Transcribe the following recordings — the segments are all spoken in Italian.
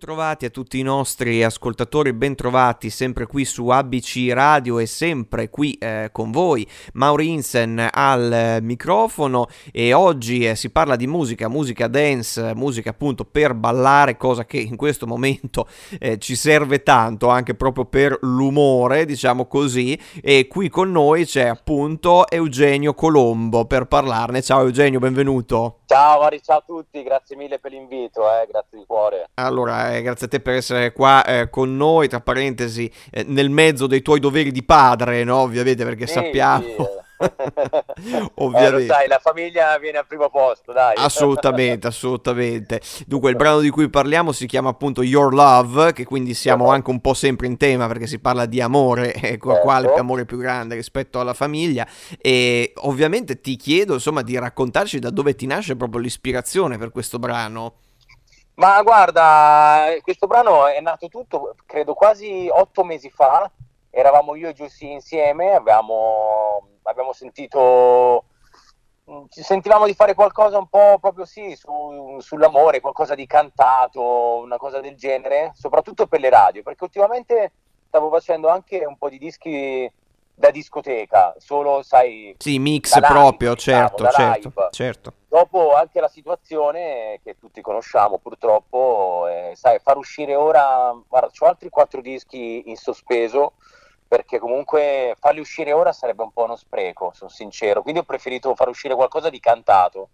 Bentrovati a tutti i nostri ascoltatori, bentrovati sempre qui su ABC Radio e sempre qui eh, con voi, Maurinsen al eh, microfono e oggi eh, si parla di musica, musica dance, musica appunto per ballare, cosa che in questo momento eh, ci serve tanto anche proprio per l'umore, diciamo così, e qui con noi c'è appunto Eugenio Colombo per parlarne. Ciao Eugenio, benvenuto. Ciao Mari, ciao a tutti, grazie mille per l'invito, eh, grazie di cuore. Allora, eh, grazie a te per essere qua eh, con noi, tra parentesi, eh, nel mezzo dei tuoi doveri di padre, no? Ovviamente, perché sì, sappiamo... Sì. Ovviamente. Eh, sai, la famiglia viene al primo posto, dai. Assolutamente, assolutamente. Dunque, il brano di cui parliamo si chiama appunto Your Love, che quindi siamo uh-huh. anche un po' sempre in tema perché si parla di amore, ecco, certo. quale amore più grande rispetto alla famiglia. E ovviamente ti chiedo, insomma, di raccontarci da dove ti nasce proprio l'ispirazione per questo brano. Ma guarda, questo brano è nato tutto, credo, quasi otto mesi fa. Eravamo io e Giussi insieme, avevamo abbiamo sentito ci sentivamo di fare qualcosa un po' proprio sì su, sull'amore, qualcosa di cantato, una cosa del genere, soprattutto per le radio, perché ultimamente stavo facendo anche un po' di dischi da discoteca, solo sai... Sì, mix live, proprio, diciamo, certo, certo, certo. Dopo anche la situazione che tutti conosciamo purtroppo, eh, sai, far uscire ora, guarda, ho altri quattro dischi in sospeso, perché comunque farli uscire ora sarebbe un po' uno spreco, sono sincero. Quindi ho preferito far uscire qualcosa di cantato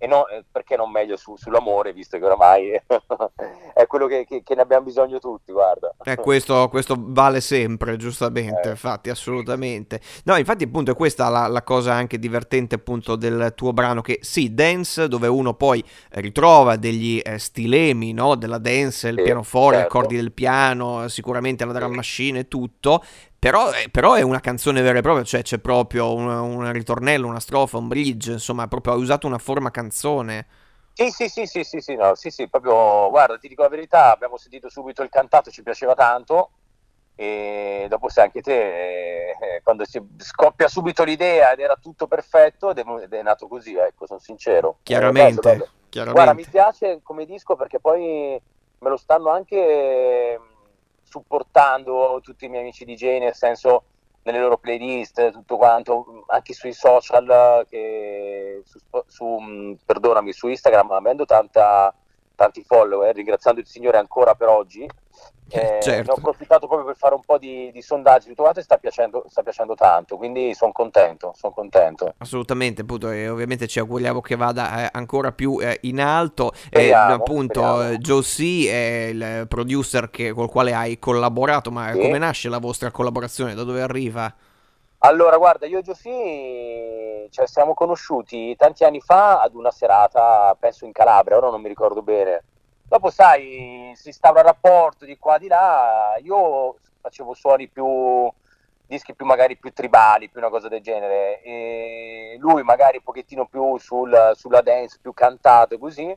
e no, eh, perché non meglio su, sull'amore, visto che oramai è quello che, che, che, ne abbiamo bisogno tutti, guarda. Eh, questo, questo, vale sempre, giustamente, eh. infatti, assolutamente. No, infatti appunto è questa la, la, cosa anche divertente appunto del tuo brano, che sì, dance, dove uno poi ritrova degli eh, stilemi, no? Della dance, il sì, pianoforte, certo. accordi del piano, sicuramente la drum machine e tutto, però, eh, però, è una canzone vera e propria, cioè c'è proprio un, un, ritornello, una strofa, un bridge, insomma, proprio ha usato una forma canzone. Sì, sì, sì, sì, sì, sì, no, sì, sì, proprio, guarda, ti dico la verità, abbiamo sentito subito il cantato, ci piaceva tanto, e dopo sai anche te, eh, eh quando si scoppia subito l'idea ed era tutto perfetto, ed è, ed è nato così, ecco, sono sincero. Chiaramente, bello, bello. chiaramente. Guarda, mi piace come disco perché poi me lo stanno anche supportando tutti i miei amici DJ, nel senso nelle loro playlist, tutto quanto, anche sui social, che su, su, perdonami, su Instagram, avendo tanta, tanti follower, ringraziando il Signore ancora per oggi, eh, certo. Ne ho approfittato proprio per fare un po' di, di sondaggi tutto quanto e sta piacendo, sta piacendo tanto, quindi sono contento, sono contento. Assolutamente, appunto, e ovviamente ci auguriamo che vada eh, ancora più eh, in alto. Speriamo, appunto, speriamo. Joe C è il producer che, col quale hai collaborato, ma sì. come nasce la vostra collaborazione? Da dove arriva? Allora, guarda, io e Giussi cioè, siamo conosciuti tanti anni fa ad una serata, penso in Calabria, ora non mi ricordo bene Dopo, sai, si instaura il rapporto di qua di là. Io facevo suoni più, dischi più magari più tribali, più una cosa del genere. E lui magari un pochettino più sul, sulla dance, più cantato e così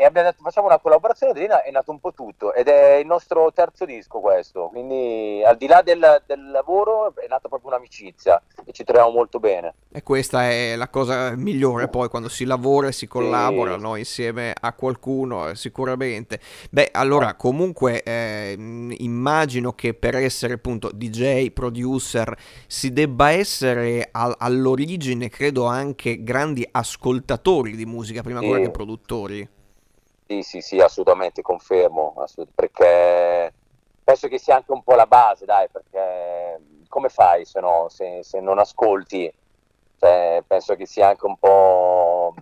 e abbiamo detto facciamo una collaborazione ed è nato un po' tutto ed è il nostro terzo disco questo, quindi al di là del, del lavoro è nata proprio un'amicizia e ci troviamo molto bene. E questa è la cosa migliore poi quando si lavora e si collabora sì. no? insieme a qualcuno sicuramente. Beh allora comunque eh, immagino che per essere appunto DJ, producer si debba essere al, all'origine credo anche grandi ascoltatori di musica prima ancora sì. che produttori. Sì, sì, sì, assolutamente confermo, assolut- perché penso che sia anche un po' la base, dai, perché come fai se, no, se, se non ascolti? Cioè, penso che sia anche un po'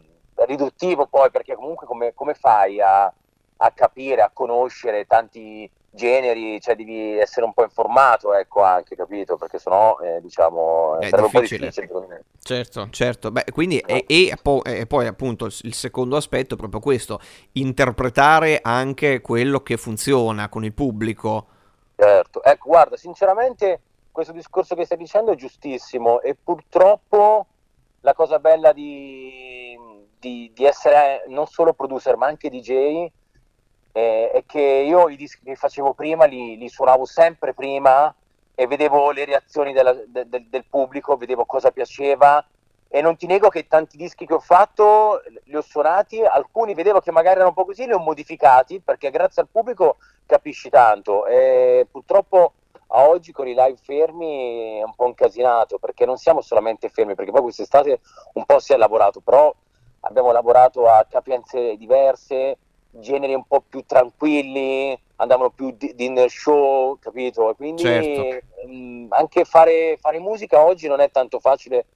riduttivo poi, perché comunque come, come fai a, a capire, a conoscere tanti generi, cioè devi essere un po' informato, ecco anche, capito? Perché sennò, eh, diciamo, è sarebbe difficile. un po' difficile Certo, certo. Beh, quindi, no. e, e, poi, e, poi, appunto il secondo aspetto è proprio questo, interpretare anche quello che funziona con il pubblico. Certo, ecco, guarda, sinceramente questo discorso che stai dicendo è giustissimo e purtroppo la cosa bella di, di, di essere non solo producer ma anche DJ eh, è che io i dischi che facevo prima li, li suonavo sempre prima e vedevo le reazioni della, de, de, del pubblico, vedevo cosa piaceva. E non ti nego che tanti dischi che ho fatto li ho suonati, alcuni vedevo che magari erano un po' così, li ho modificati perché grazie al pubblico capisci tanto. E purtroppo a oggi con i live fermi è un po' incasinato perché non siamo solamente fermi, perché poi quest'estate un po' si è lavorato, però abbiamo lavorato a capienze diverse, generi un po' più tranquilli, andavano più dinner show, capito? E quindi certo. mh, mm, anche fare, fare musica oggi non è tanto facile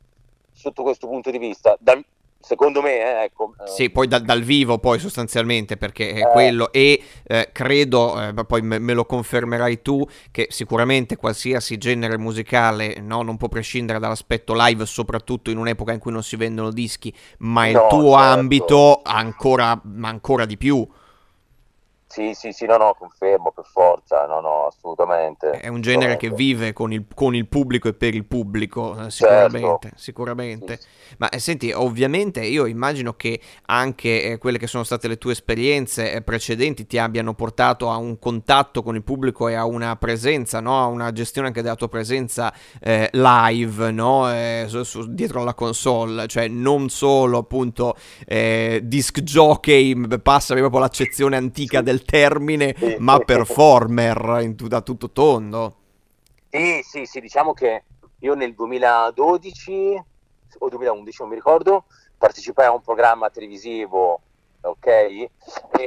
sotto questo punto di vista. Dal, secondo me, eh, ecco. Eh. Sì, poi da, dal vivo poi sostanzialmente, perché è eh. quello, e eh, credo, eh, poi me, me, lo confermerai tu, che sicuramente qualsiasi genere musicale no, non può prescindere dall'aspetto live, soprattutto in un'epoca in cui non si vendono dischi, ma il no, tuo certo. ambito ancora, ancora di più. Sì, sì, sì, no, no, confermo per forza, no, no, assolutamente. È un genere che vive con il, con il, pubblico e per il pubblico, eh, sicuramente, certo. sicuramente. Sì. Ma eh, senti, ovviamente io immagino che anche eh, quelle che sono state le tue esperienze eh, precedenti ti abbiano portato a un contatto con il pubblico e a una presenza, no? a una gestione anche della tua presenza eh, live, no? Eh, su, su, dietro alla console, cioè non solo appunto disc jockey, passami proprio l'accezione antica del termine, sì, ma performer in, da tutto tondo. Sì, sì, sì, diciamo che io nel 2012 o 2011, non mi ricordo, partecipai a un programma televisivo, ok? E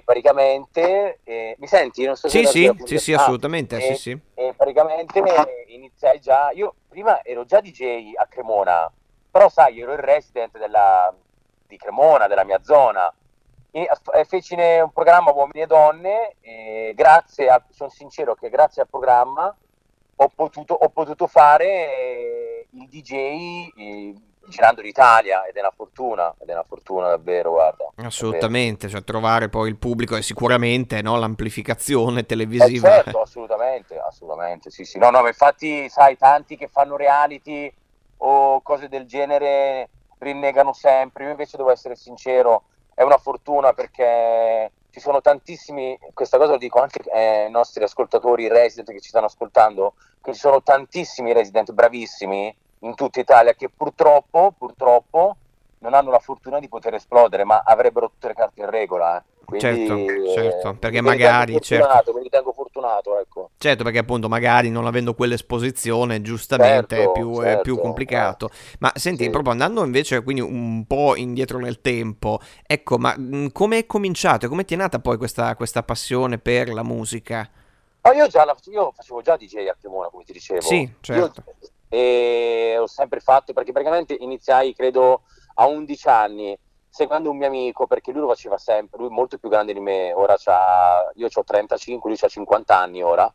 praticamente, eh, mi senti? Non so sì, sì, sì, sì, assolutamente, ah, sì, e, sì. E praticamente iniziai già, io prima ero già DJ a Cremona, però sai, ero il resident della, di Cremona, della mia zona, e feci un programma uomini e donne e grazie a, sono sincero che grazie al programma ho potuto, ho potuto fare eh, il DJ eh, girando l'Italia ed è una fortuna, ed è una fortuna davvero, guarda. Assolutamente, davvero. cioè trovare poi il pubblico e sicuramente no, l'amplificazione televisiva. Eh certo, assolutamente, assolutamente, sì sì, no no, infatti sai tanti che fanno reality o cose del genere rinnegano sempre, io invece devo essere sincero, è una fortuna perché ci sono tantissimi, questa cosa lo dico anche ai nostri ascoltatori resident che ci stanno ascoltando, che ci sono tantissimi resident bravissimi in tutta Italia che purtroppo, purtroppo non hanno la fortuna di poter esplodere, ma avrebbero tutte le carte in regola. Eh. Quindi, certo, certo, perché magari... Certo. Mi ritengo fortunato, ecco. Certo, perché appunto magari non avendo quell'esposizione, giustamente certo, è, più, certo, è, più, complicato. Eh. Ma senti, sì. proprio andando invece quindi un po' indietro nel tempo, ecco, ma come è cominciato e come ti è nata poi questa, questa passione per la musica? Oh, io, già la, io facevo già DJ a Cremona, come ti dicevo. Sì, certo. Io, e ho sempre fatto, perché praticamente iniziai, credo, a 11 anni seguendo un mio amico perché lui lo faceva sempre, lui è molto più grande di me, ora c'ha, io ho 35, lui ha 50 anni ora,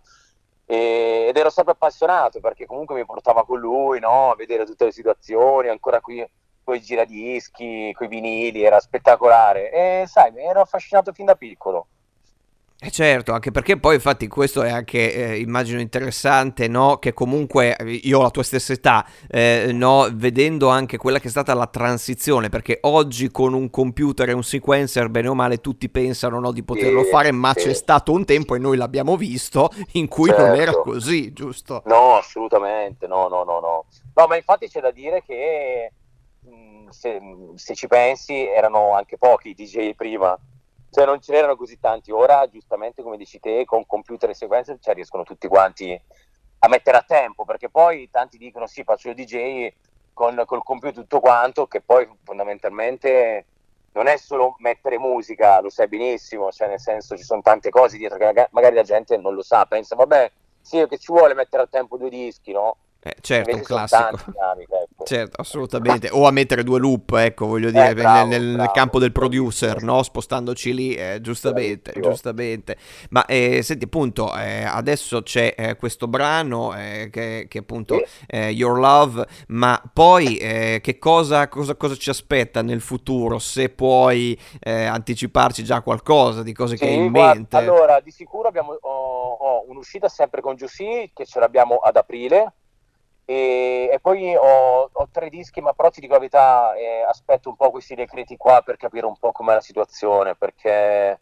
e, ed ero sempre appassionato perché comunque mi portava con lui no? a vedere tutte le situazioni, ancora qui con i giradischi, con i vinili, era spettacolare e sai, ero affascinato fin da piccolo. Eh certo, anche perché poi infatti questo è anche, eh, immagino, interessante, no? Che comunque io ho la tua stessa età, eh, no? Vedendo anche quella che è stata la transizione, perché oggi con un computer e un sequencer, bene o male, tutti pensano no, di poterlo sì, fare, ma sì. c'è stato un tempo, e noi l'abbiamo visto, in cui certo. non era certo. così, giusto? No, assolutamente, no, no, no, no. No, ma infatti c'è da dire che mh, se, se ci pensi erano anche pochi i DJ prima cioè non ce n'erano così tanti. Ora, giustamente come dici te, con computer e sequencer cioè, riescono tutti quanti a mettere a tempo, perché poi tanti dicono sì, faccio il DJ con col computer tutto quanto, che poi fondamentalmente non è solo mettere musica, lo sai benissimo, cioè nel senso ci sono tante cose dietro che magari la gente non lo sa, pensa vabbè, sì, che ci vuole mettere a tempo due dischi, no? Eh, certo, un classico. Dinamiche, ecco. Certo, assolutamente. O a mettere due loop, ecco, voglio dire, eh, bravo, nel, bravo, campo del producer, no? Spostandoci lì, eh, giustamente, Bravissimo. giustamente. Ma eh, senti, appunto, eh, adesso c'è eh, questo brano che, che appunto sì. Your Love, ma poi che cosa, cosa, cosa, ci aspetta nel futuro? Se puoi anticiparci già qualcosa di cose sì, che hai in guarda, mente. Allora, di sicuro abbiamo oh, oh, un'uscita sempre con Giussi, che ce l'abbiamo ad aprile e, e poi ho, ho, tre dischi, ma però ti dico la verità, eh, aspetto un po' questi decreti qua per capire un po' com'è la situazione, perché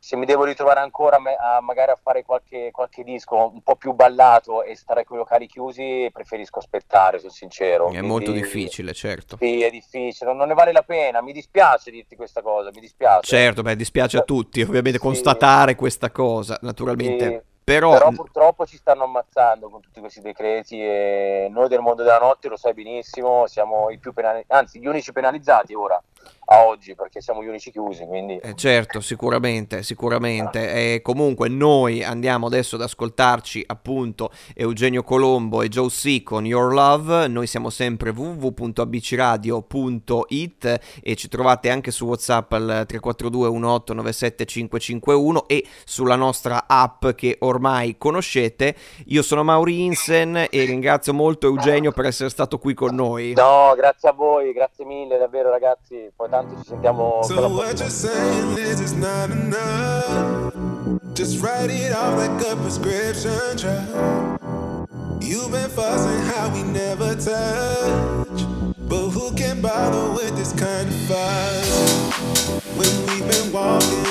se mi devo ritrovare ancora a, magari a fare qualche, qualche, disco un po' più ballato e stare con i locali chiusi, preferisco aspettare, sono sincero. È Quindi, molto difficile, certo. Sì, è difficile, non, ne vale la pena, mi dispiace dirti questa cosa, mi dispiace. Certo, beh, dispiace a tutti, ovviamente, sì. constatare questa cosa, naturalmente. Sì. Però... Però... purtroppo ci stanno ammazzando con tutti questi decreti e noi del mondo della notte lo sai benissimo, siamo i più penalizzati, anzi gli unici penalizzati ora a oggi perché siamo gli unici chiusi. Quindi... Eh certo, sicuramente, sicuramente. E comunque noi andiamo adesso ad ascoltarci appunto Eugenio Colombo e Joe C con Your Love. Noi siamo sempre www.abcradio.it e ci trovate anche su WhatsApp al 342 1897 551 e sulla nostra app che ormai conoscete. Io sono Mauri Insen e ringrazio molto Eugenio per essere stato qui con noi. No, grazie a voi, grazie mille davvero ragazzi. Tanto ci sentiamo so what you're saying is it's not enough. Just write it off like a prescription drug. You've been fussing how we never touch. But who can bother with this kind of fuss? When we've been walking